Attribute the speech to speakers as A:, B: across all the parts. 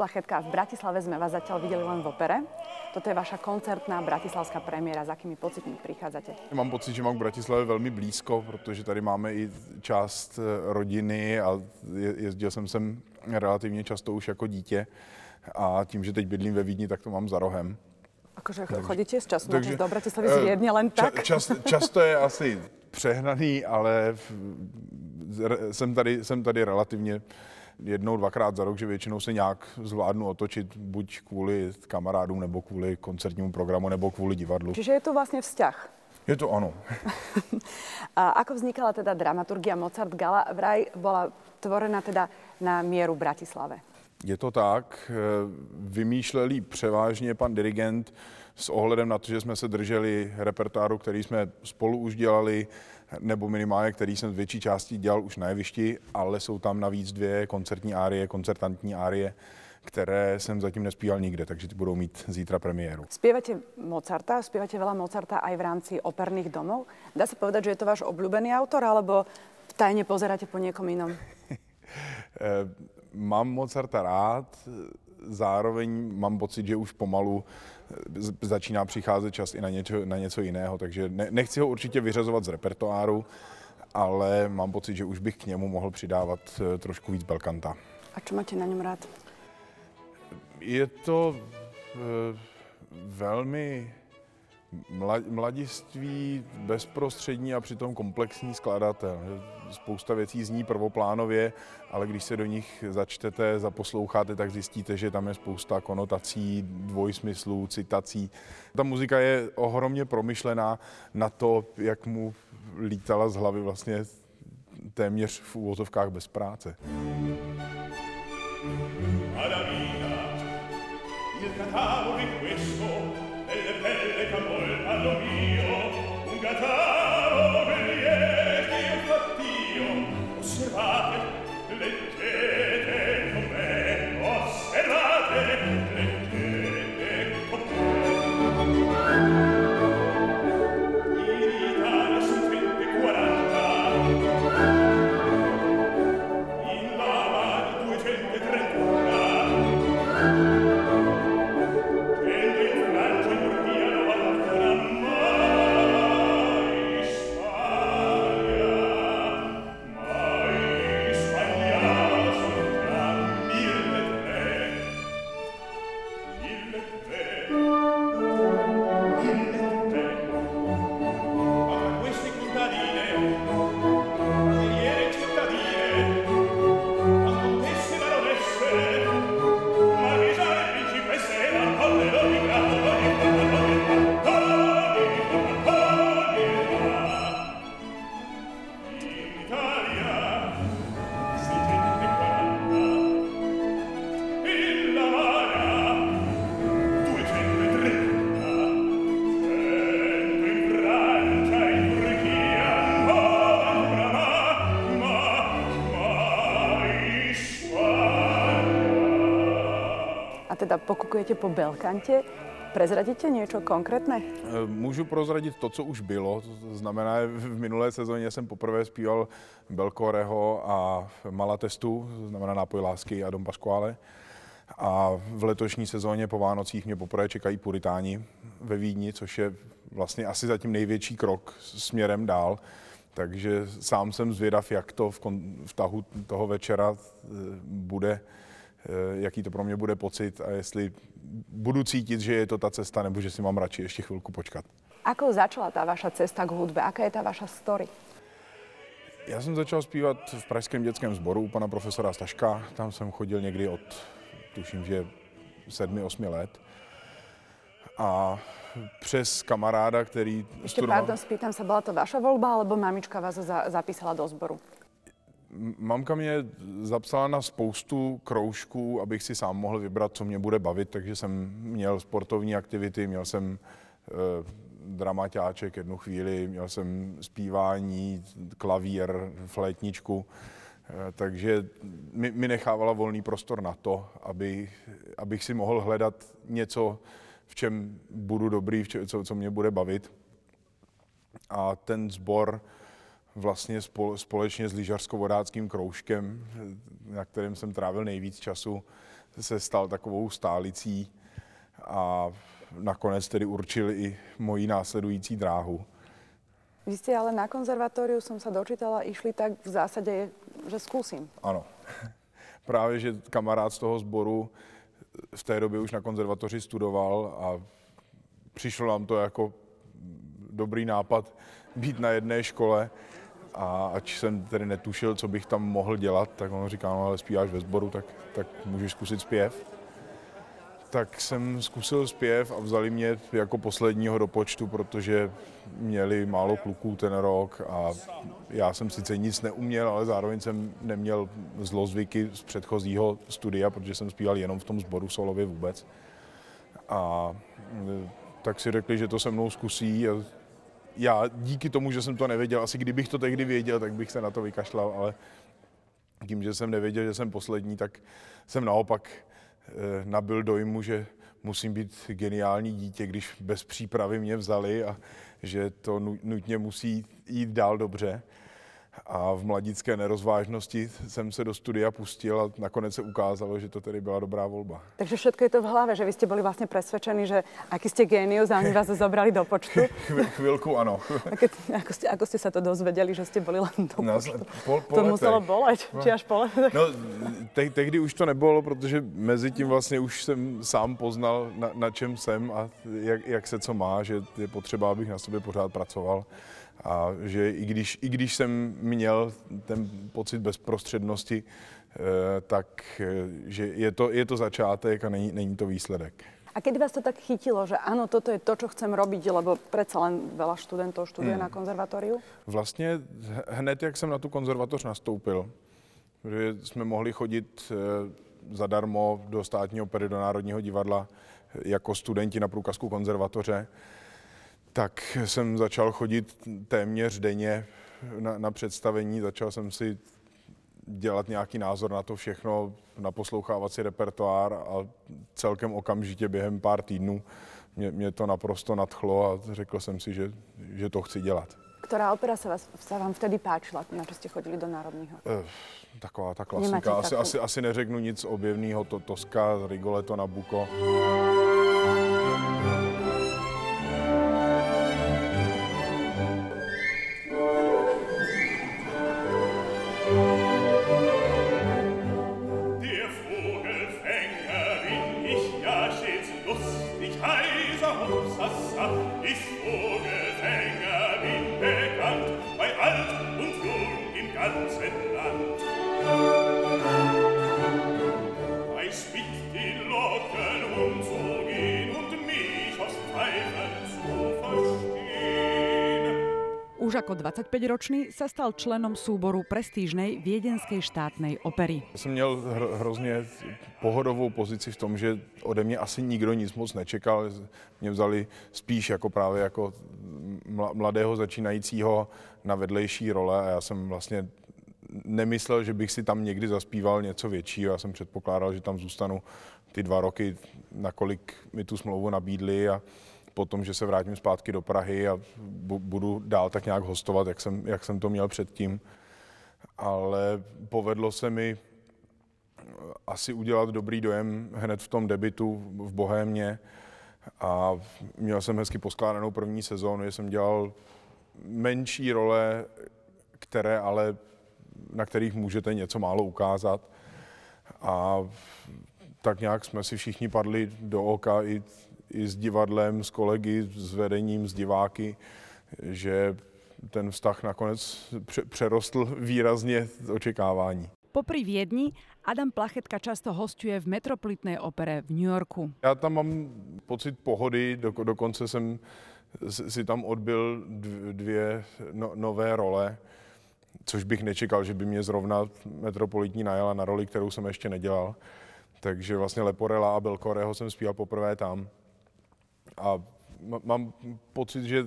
A: Plachetka, v Bratislave sme vás zatiaľ videli len v opere. Toto je vaša koncertná bratislavská premiéra. S akými pocitmi prichádzate?
B: Mám pocit, že mám k Bratislavě velmi blízko, protože tady máme i část eh, rodiny a je- jezdil jsem sem relativně často už jako dítě. A tím, že teď bydlím ve Vídni, tak to mám za rohem.
A: Akože chodíte z času
B: Takže,
A: do Bratislavy z
B: eh,
A: Viedne len tak?
B: Čas, často je asi přehnaný, ale v- z- jsem tady, jsem tady relativně jednou, dvakrát za rok, že většinou se nějak zvládnu otočit, buď kvůli kamarádům, nebo kvůli koncertnímu programu, nebo kvůli divadlu.
A: Čiže je tu vlastne vzťah.
B: Je to ano.
A: A ako vznikala teda dramaturgia Mozart Gala? Vraj bola tvorená teda na mieru Bratislave.
B: Je to tak. eh, Vymýšlel převážně pan dirigent s ohledem na to, že jsme se drželi repertoáru, který jsme spolu už dělali, nebo minimálně, který jsem z větší části dělal už na jevišti, ale jsou tam navíc dvě koncertní árie, koncertantní árie, které jsem zatím nespíval nikde, takže ty budou mít zítra premiéru.
A: Spievate Mozarta, spievate veľa Mozarta aj v rámci operných domov. Dá sa povedať, že je to váš obľúbený autor, alebo tajne pozeráte po niekom inom?
B: Eh, Mám Mozarta rád, zároveň mám pocit, že už pomalu eh, začíná přicházet čas i na něco, na něco jiného, takže ne, nechci ho určitě vyřazovat z repertoáru, ale mám pocit, že už bych k němu mohl přidávat eh, trošku víc belkanta.
A: A čo máte na ňom rád?
B: Je to eh, velmi mladiství, bezprostřední a přitom komplexní skladatel. Spousta věcí zní prvoplánově, ale když se do nich začtete, zaposloucháte, tak zjistíte, že tam je spousta konotací, dvojsmyslů, citací. Ta muzika je ohromně promyšlená na to, jak mu lítala z hlavy vlastně téměř v úvozovkách bez práce.
C: Adamina, il catalogo è questo, osservate
A: teda pokukujete po Belkante. Prezradíte niečo konkrétne?
B: Eh, Můžu prozradit to, co už bylo. To znamená, v minulé sezóně jsem poprvé zpíval Belkoreho a Malatestu, to znamená Nápoj lásky a Dom Pasquale. A v letošní sezóně po Vánocích mě poprvé čekají Puritáni ve Vídni, což je vlastně asi zatím největší krok směrem dál. Takže sám jsem zvědav, jak to v, kon- v tahu toho večera eh, bude, jaký to pro mě bude pocit a jestli budu cítit, že je to ta cesta, nebo že si mám radši ještě chvilku počkat.
A: Ako začala tá vaša cesta k hudbe? Aká je tá vaša story?
B: Já jsem začal zpívat v Pražském dětském sboru u pana profesora Staška. Tam jsem chodil někdy od, tuším, že sedmi, osmi let. A přes kamaráda, který
A: Ešte pardon, spýtam sa, bola to vaša voľba, alebo mamička vás za, zapísala do zboru?
B: Mamka mě zapsala na spoustu kroužků, abych si sám mohl vybrat, co mě bude bavit, takže jsem měl sportovní aktivity, měl jsem eh, dramaťáček jednu chvíli, měl jsem zpívání, klavír, flétničku, eh, takže mi, mi nechávala volný prostor na to, aby, abych si mohl hledat něco, v čem budu dobrý, v če, co, co mě bude bavit. A ten sbor vlastně spol, společně s lyžařsko-vodáckým kroužkem, na kterém jsem trávil nejvíc času, se stal takovou stálicí a nakonec tedy určil i moji následující dráhu.
A: Vy ste ale na konzervatóriu, som sa dočítala, išli tak v zásade, že skúsim.
B: Ano. Právě, že kamarád z toho sboru v té době už na konzervatoři studoval a přišlo nám to jako dobrý nápad být na jedné škole a ač jsem tedy netušil, co bych tam mohl dělat, tak on říkal, no ale zpíváš ve sboru, tak, tak můžeš zkusit zpěv. Tak jsem zkusil zpěv a vzali mě jako posledního do počtu, protože měli málo kluků ten rok a já jsem sice nic neuměl, ale zároveň jsem neměl zlozvyky z předchozího studia, protože jsem zpíval jenom v tom sboru solově vůbec. A e, tak si řekli, že to se mnou zkusí a já díky tomu, že jsem to nevěděl, asi kdybych to tehdy věděl, tak bych se na to vykašlal, ale tím, že jsem nevěděl, že jsem poslední, tak jsem naopak eh, nabil dojmu, že musím být geniální dítě, když bez přípravy mě vzali a že to nutně musí jít dál dobře a v mladické nerozvážnosti jsem se do studia pustil a nakonec se ukázalo, že to tedy byla dobrá volba.
A: Takže všetko je to v hlave, že vy ste boli vlastne presvedčení, že aký ste génius a oni vás zobrali do počtu?
B: Chvilku ano.
A: A keď, ako, ste, ako ste sa to dozvedeli, že ste boli len do
B: No,
A: počtu?
B: po, po
A: to
B: letech.
A: muselo boleť, či až po letech?
B: No, te, tehdy už to nebylo, protože mezi tím vlastně už jsem sám poznal, na, na čem jsem a jak, jak se co má, že je potřeba, abych na sobě pořád pracoval. A že i když, i když jsem měl ten pocit bezprostřednosti, eh, tak eh, že je to, je to začátek a není, není to výsledek.
A: A keď vás to tak chytilo, že áno, toto je to, čo chcem robiť, lebo predsa len veľa študentov študuje
B: Hmm.
A: na konzervatóriu?
B: Vlastně hned, jak jsem na tu konzervatoř nastoupil, že jsme mohli chodit eh, zadarmo do státního opery, do Národního divadla jako studenti na průkazku konzervatoře, tak jsem začal chodit téměř denně na, na představení. Začal jsem si dělat nějaký názor na to všechno, naposlouchávat si repertoár a celkem okamžitě během pár týdnů mě, mě to naprosto nadchlo a řekl jsem si, že, že to chci dělat.
A: Ktorá opera sa, vás, sa vám vtedy páčila, na čo ste chodili do Národního?
B: Eh, Taková ta
A: Nemáte
B: klasika. Asi,
A: takovou?
B: asi, asi neřeknu nic objevného. To, Toska, Rigoletto, Nabucco.
D: Ako 25-ročný sa stal členom súboru prestížnej viedenskej štátnej opery.
B: Jsem měl hr, hrozně pohodovou pozici v tom, že ode mě asi nikdo nic moc nečekal. Mě vzali spíš jako právě jako mla- mladého začínajícího na vedlejší role a já jsem vlastně nemyslel, že bych si tam někdy zaspíval něco většího. Já jsem předpokládal, že tam zůstanu ty dva roky, nakolik mi tu smlouvu nabídli a potom, že se vrátím zpátky do Prahy a bu- budu dál tak nějak hostovat, jak jsem, jak jsem to měl předtím. Ale povedlo se mi asi udělat dobrý dojem hned v tom debitu v Bohémě a měl jsem hezky poskládanou první sezónu, jsem dělal menší role, které ale, na kterých můžete něco málo ukázat. A tak nějak jsme si všichni padli do oka i, i s divadlem, s kolegy, s vedením, s diváky, že ten vztah nakonec pře- přerostl výrazně očekávání.
D: Popri Viedni Adam Plachetka často hostuje v Metropolitnej opere v New Yorku.
B: Já tam mám pocit pohody, do, dokonce jsem si tam odbil dv- dvě no, nové role, což bych nečekal, že by mě zrovna Metropolitní najala na roli, kterou jsem ještě nedělal. Takže vlastně Leporela a Belkoreho jsem zpíval poprvé tam. A mám pocit, že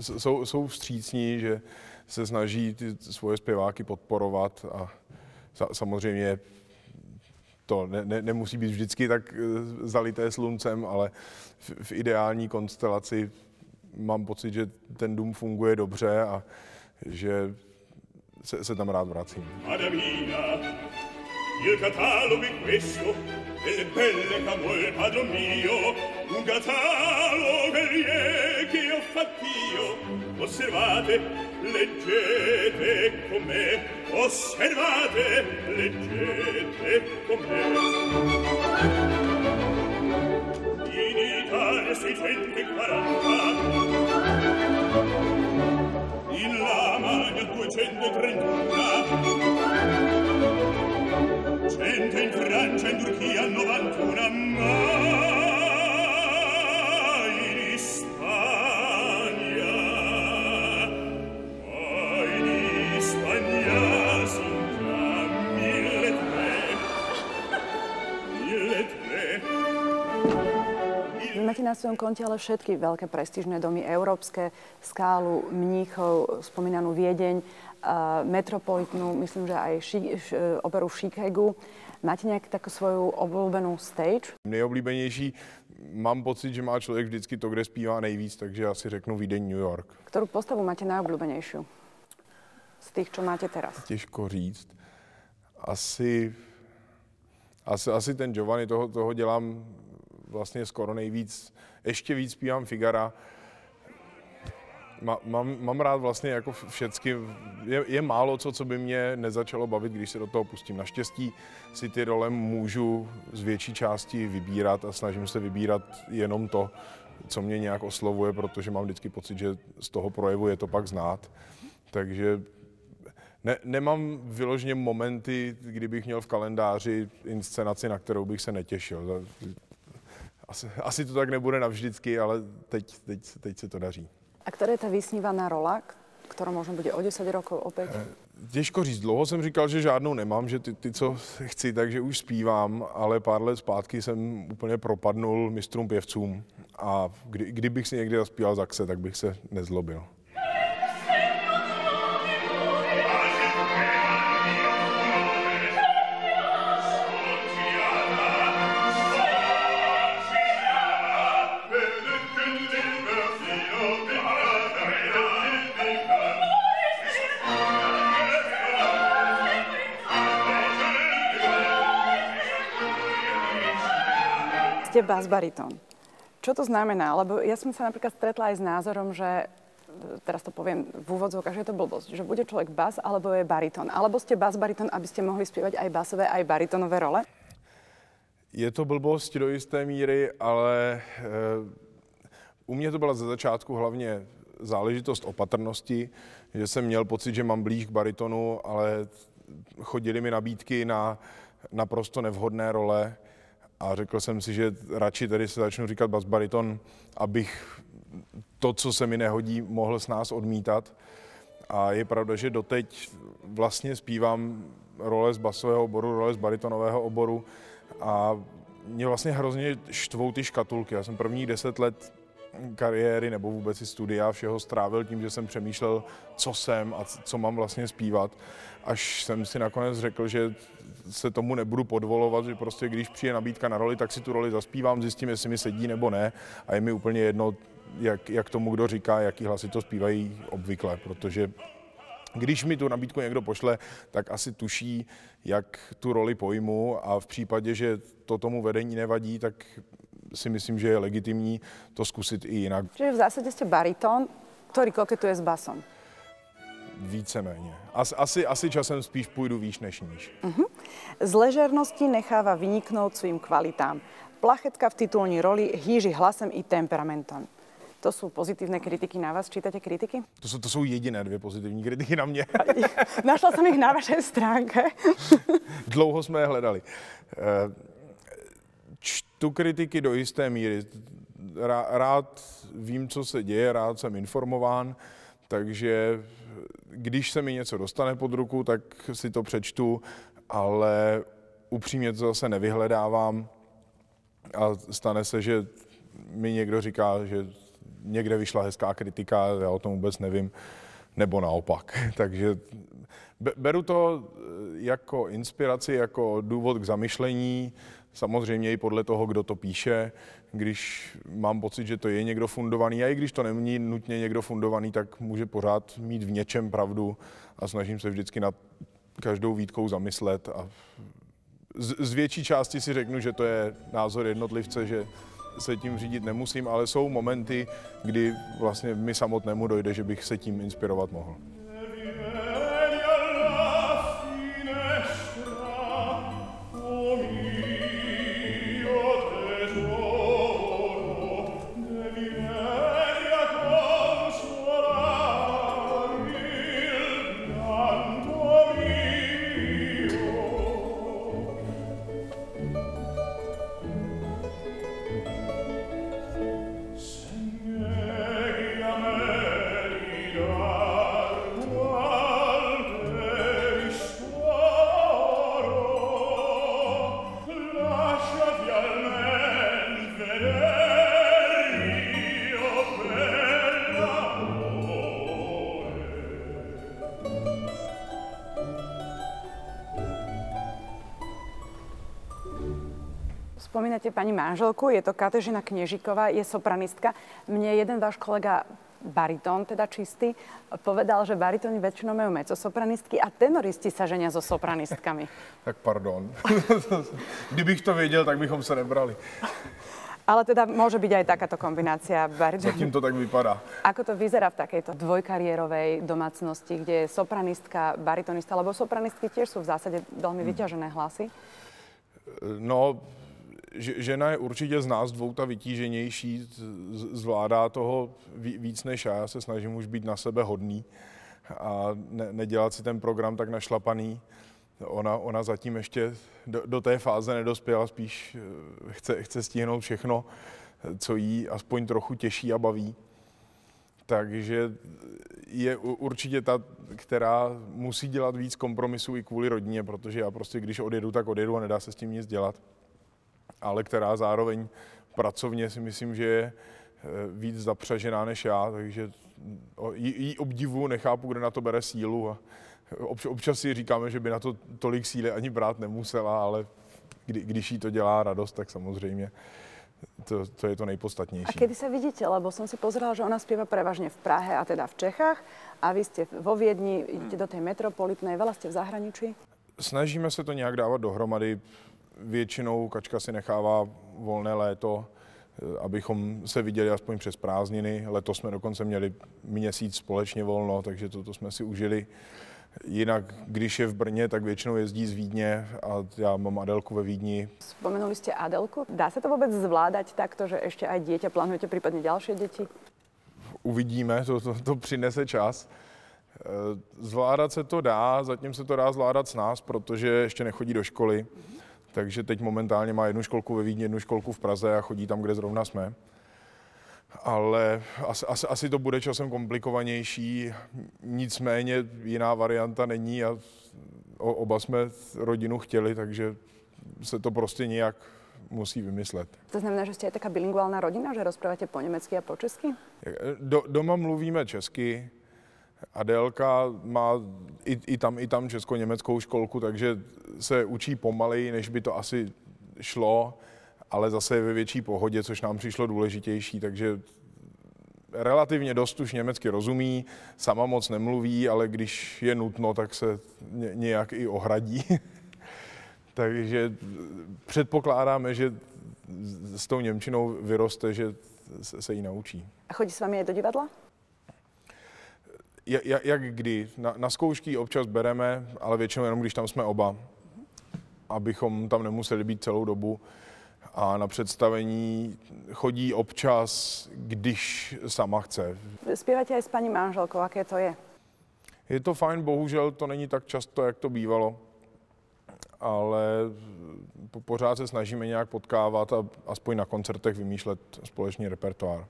B: jsou, jsou vstřícní, že se snaží ty svoje zpěváky podporovat a sa, samozřejmě to ne, ne, nemusí být vždycky tak eh, zalité sluncem, ale v, v ideální konstelaci mám pocit, že ten dům funguje dobře a že se, se tam rád vracím.
C: Il catalogo questo, delle belle camore, padron mio, un catalogo che ho fatto io. Osservate leggete con me osservate leggete con me in Italia 640 in Lamagna 231
A: svojom konte ale všetky veľké prestížne domy európske, skálu, mníchov, spomínanú Viedeň, Metropolitnú, myslím, že aj ši, š, operu v Chicagu. Máte nějak takovou svoju obľúbenú stage?
B: Nejoblíbenější, mám pocit, že má člověk vždycky to, kde zpívá nejvíc, takže asi řeknu Vídeň, New York.
A: Ktorú postavu máte najobľúbenejšiu? Z tých, čo máte teraz.
B: Těžko říct. Asi, asi, asi ten Giovanni, toho, toho dělám vlastně skoro nejvíc. Ještě víc zpívám Figara. Ma, mám, mám rád vlastně jako všecky. Je, je málo co, co by mě nezačalo bavit, když se do toho pustím. Naštěstí si ty role můžu z větší části vybírat a snažím se vybírat jenom to, co mě nějak oslovuje, protože mám vždycky pocit, že z toho projevu je to pak znát. Takže ne, nemám vyloženě momenty, kdybych měl v kalendáři inscenaci, na kterou bych se netěšil. Asi, asi to tak nebude navždycky, ale teď, teď, teď se to daří.
A: A ktorá je tá vysnívaná rola, ktorá možno bude o 10 rokov opäť?
B: Těžko říct, dlouho jsem říkal, že žádnou nemám, že ty, ty co chci, takže už zpívám, ale pár let zpátky jsem úplně propadnul mistrům pěvcům a kdy, kdybych si někdy zaspíval Zaxe, tak bych se nezlobil.
A: Ste bas-baritón. Čo to znamená? Lebo ja som sa napríklad stretla aj s názorom, že teraz to poviem v úvodzovkách, že je to blbosť, že bude človek bas alebo je baritón. Alebo ste bas-baritón, aby ste mohli spievať aj basové, aj baritonové role?
B: Je to blbost do jisté míry, ale e, u mě to byla ze začátku hlavně záležitost opatrnosti, že jsem měl pocit, že mám blíž k baritonu, ale chodily mi nabídky na naprosto nevhodné role a řekl jsem si, že radši tady se začnu říkat bas bariton, abych to, co se mi nehodí, mohl s nás odmítat. A je pravda, že doteď vlastně zpívám role z basového oboru, role z baritonového oboru a mě vlastně hrozně štvou ty škatulky. Já jsem první deset let kariéry nebo vůbec i studia všeho strávil tím, že jsem přemýšlel, co jsem a co mám vlastně zpívat, až jsem si nakonec řekl, že se tomu nebudu podvolovat, že prostě když přijde nabídka na roli, tak si tu roli zaspívám, zjistím, jestli mi sedí nebo ne. A je mi úplně jedno, jak, jak tomu kdo říká, jaký hlasy to zpívají obvykle, protože když mi tu nabídku někdo pošle, tak asi tuší, jak tu roli pojmu a v případě, že to tomu vedení nevadí, tak si myslím, že je legitimní to zkusit i jinak.
A: Čiže v zásade ste baritón, ktorý koketuje s basom.
B: Víceméně. Asi, asi, asi časem spíš půjdu výš než níž.
A: Z ležernosti necháva vyniknout svým kvalitám. Plachetka v titulní roli hýži hlasem i temperamentom. To sú pozitívne kritiky na vás. Čítate kritiky?
B: To jsou, to jsou jediné dvě pozitivní kritiky na mě.
A: Našla som ich na vašej stránke.
B: Dlouho jsme je hledali. Eh, Čtu kritiky do jisté míry. Rá- Rád vím, co se děje, rád jsem informován, takže když se mi něco dostane pod ruku, tak si to přečtu, ale upřímně to zase nevyhledávám a stane se, že mi někdo říká, že někde vyšla hezká kritika, já o tom vůbec nevím, nebo naopak. Takže be- beru to eh, jako inspiraci, jako důvod k zamyšlení, samozřejmě i podle toho, kdo to píše. Když mám pocit, že to je někdo fundovaný, a i když to není nutně někdo fundovaný, tak může pořád mít v něčem pravdu a snažím se vždycky nad každou výtkou zamyslet a z, z větší části si řeknu, že to je názor jednotlivce, že se tím řídit nemusím, ale jsou momenty, kdy vlastně mi samotnému dojde, že bych se tím inspirovat mohl.
A: Spomínate pani manželku, je to Katežina Knežiková, je sopranistka. Mne jeden váš kolega baritón, teda čistý, povedal, že baritóny väčšinou majú mezosopranistky a tenoristi sa ženia so sopranistkami.
B: Tak pardon. Kdybych to věděl, tak bychom se nebrali.
A: Ale teda môže byť aj takáto kombinácia baritónu.
B: Zatím to tak vypadá.
A: Ako to vyzerá v takejto dvojkariérovej domácnosti, kde je sopranistka, baritonista, lebo sopranistky tiež sú v zásade veľmi vyťažené hlasy?
B: No, žena je určitě z nás dvou ta vytíženější, zvládá toho ví- víc než já, já se snažím už být na sebe hodný a ne, nedělat si ten program tak našlapaný. Ona, ona zatím ještě do, do té fáze nedospěla, spíš eh, chce, chce stihnout všechno, co jí aspoň trochu těší a baví. Takže je určitě ta, která musí dělat víc kompromisů i kvůli rodině, protože já prostě, když odjedu, tak odjedu a nedá se s tím nic dělat. Ale která zároveň pracovně si myslím, že je eh, víc zapřažená než já, takže o- jí, obdivu, nechápu, kde na to bere sílu. A obč, občas si říkáme, že by na to tolik síly ani brát nemusela, ale kdy, když jí to dělá radost, tak samozřejmě to, to je to
A: A
B: nejpodstatnější.
A: kedy sa vidíte? Lebo som si pozerala, že ona spieva prevažne v Prahe a teda v Čechách a vy ste vo Viedni, idete do tej metropolitnej, veľa ste v zahraničí.
B: Snažíme se to nějak dávat dohromady. Většinou Kačka si nechává volné léto, eh, abychom se viděli aspoň přes prázdniny. Letos jsme dokonce měli měsíc společně volno, takže to, to jsme si užili. Jinak, když je v Brně, tak většinou jezdí z Vídně a já mám Adelku ve Vídni.
A: Spomenuli ste Adelku. Dá sa to vôbec zvládať takto, že ešte aj dieťa plánujete, prípadne ďalšie deti?
B: Uvidíme, to, to, to přinese čas. Eh, Zvládat se to dá, zatím se to dá zvládat s nás, protože ještě nechodí do školy. Takže teď momentálně má jednu školku ve Vídni, jednu školku v Praze a chodí tam, kde zrovna jsme. Ale asi, asi, asi to bude časem komplikovanější, nicméně jiná varianta není a oba jsme rodinu chtěli, takže se to prostě nějak musí vymyslet.
A: To znamená, že ste aj taká bilinguálna rodina, že rozprávate po nemecky a po česky?
B: Do, doma mluvíme česky, Adélka má i, i tam, i tam česko-německou školku, takže se učí pomaleji, než by to asi šlo, ale zase je ve větší pohodě, což nám přišlo důležitější, takže relativně dost už německy rozumí, sama moc nemluví, ale když je nutno, tak se ně, nějak i ohradí. takže předpokládáme, že s tou Němčinou vyroste, že se, jí naučí.
A: A chodí s vami aj do divadla?
B: Ja- ja- Jak kdy? Na, na zkoušky občas bereme, ale většinou jenom, když tam jsme oba, abychom tam nemuseli být celou dobu. A na představení chodí občas, když sama chce.
A: Spievate aj s pani manželkou, aké to je?
B: Je to fajn, bohužel to není tak často, jak to bývalo, ale po- pořád se snažíme nějak potkávat a aspoň na koncertech vymýšlet společný repertoár.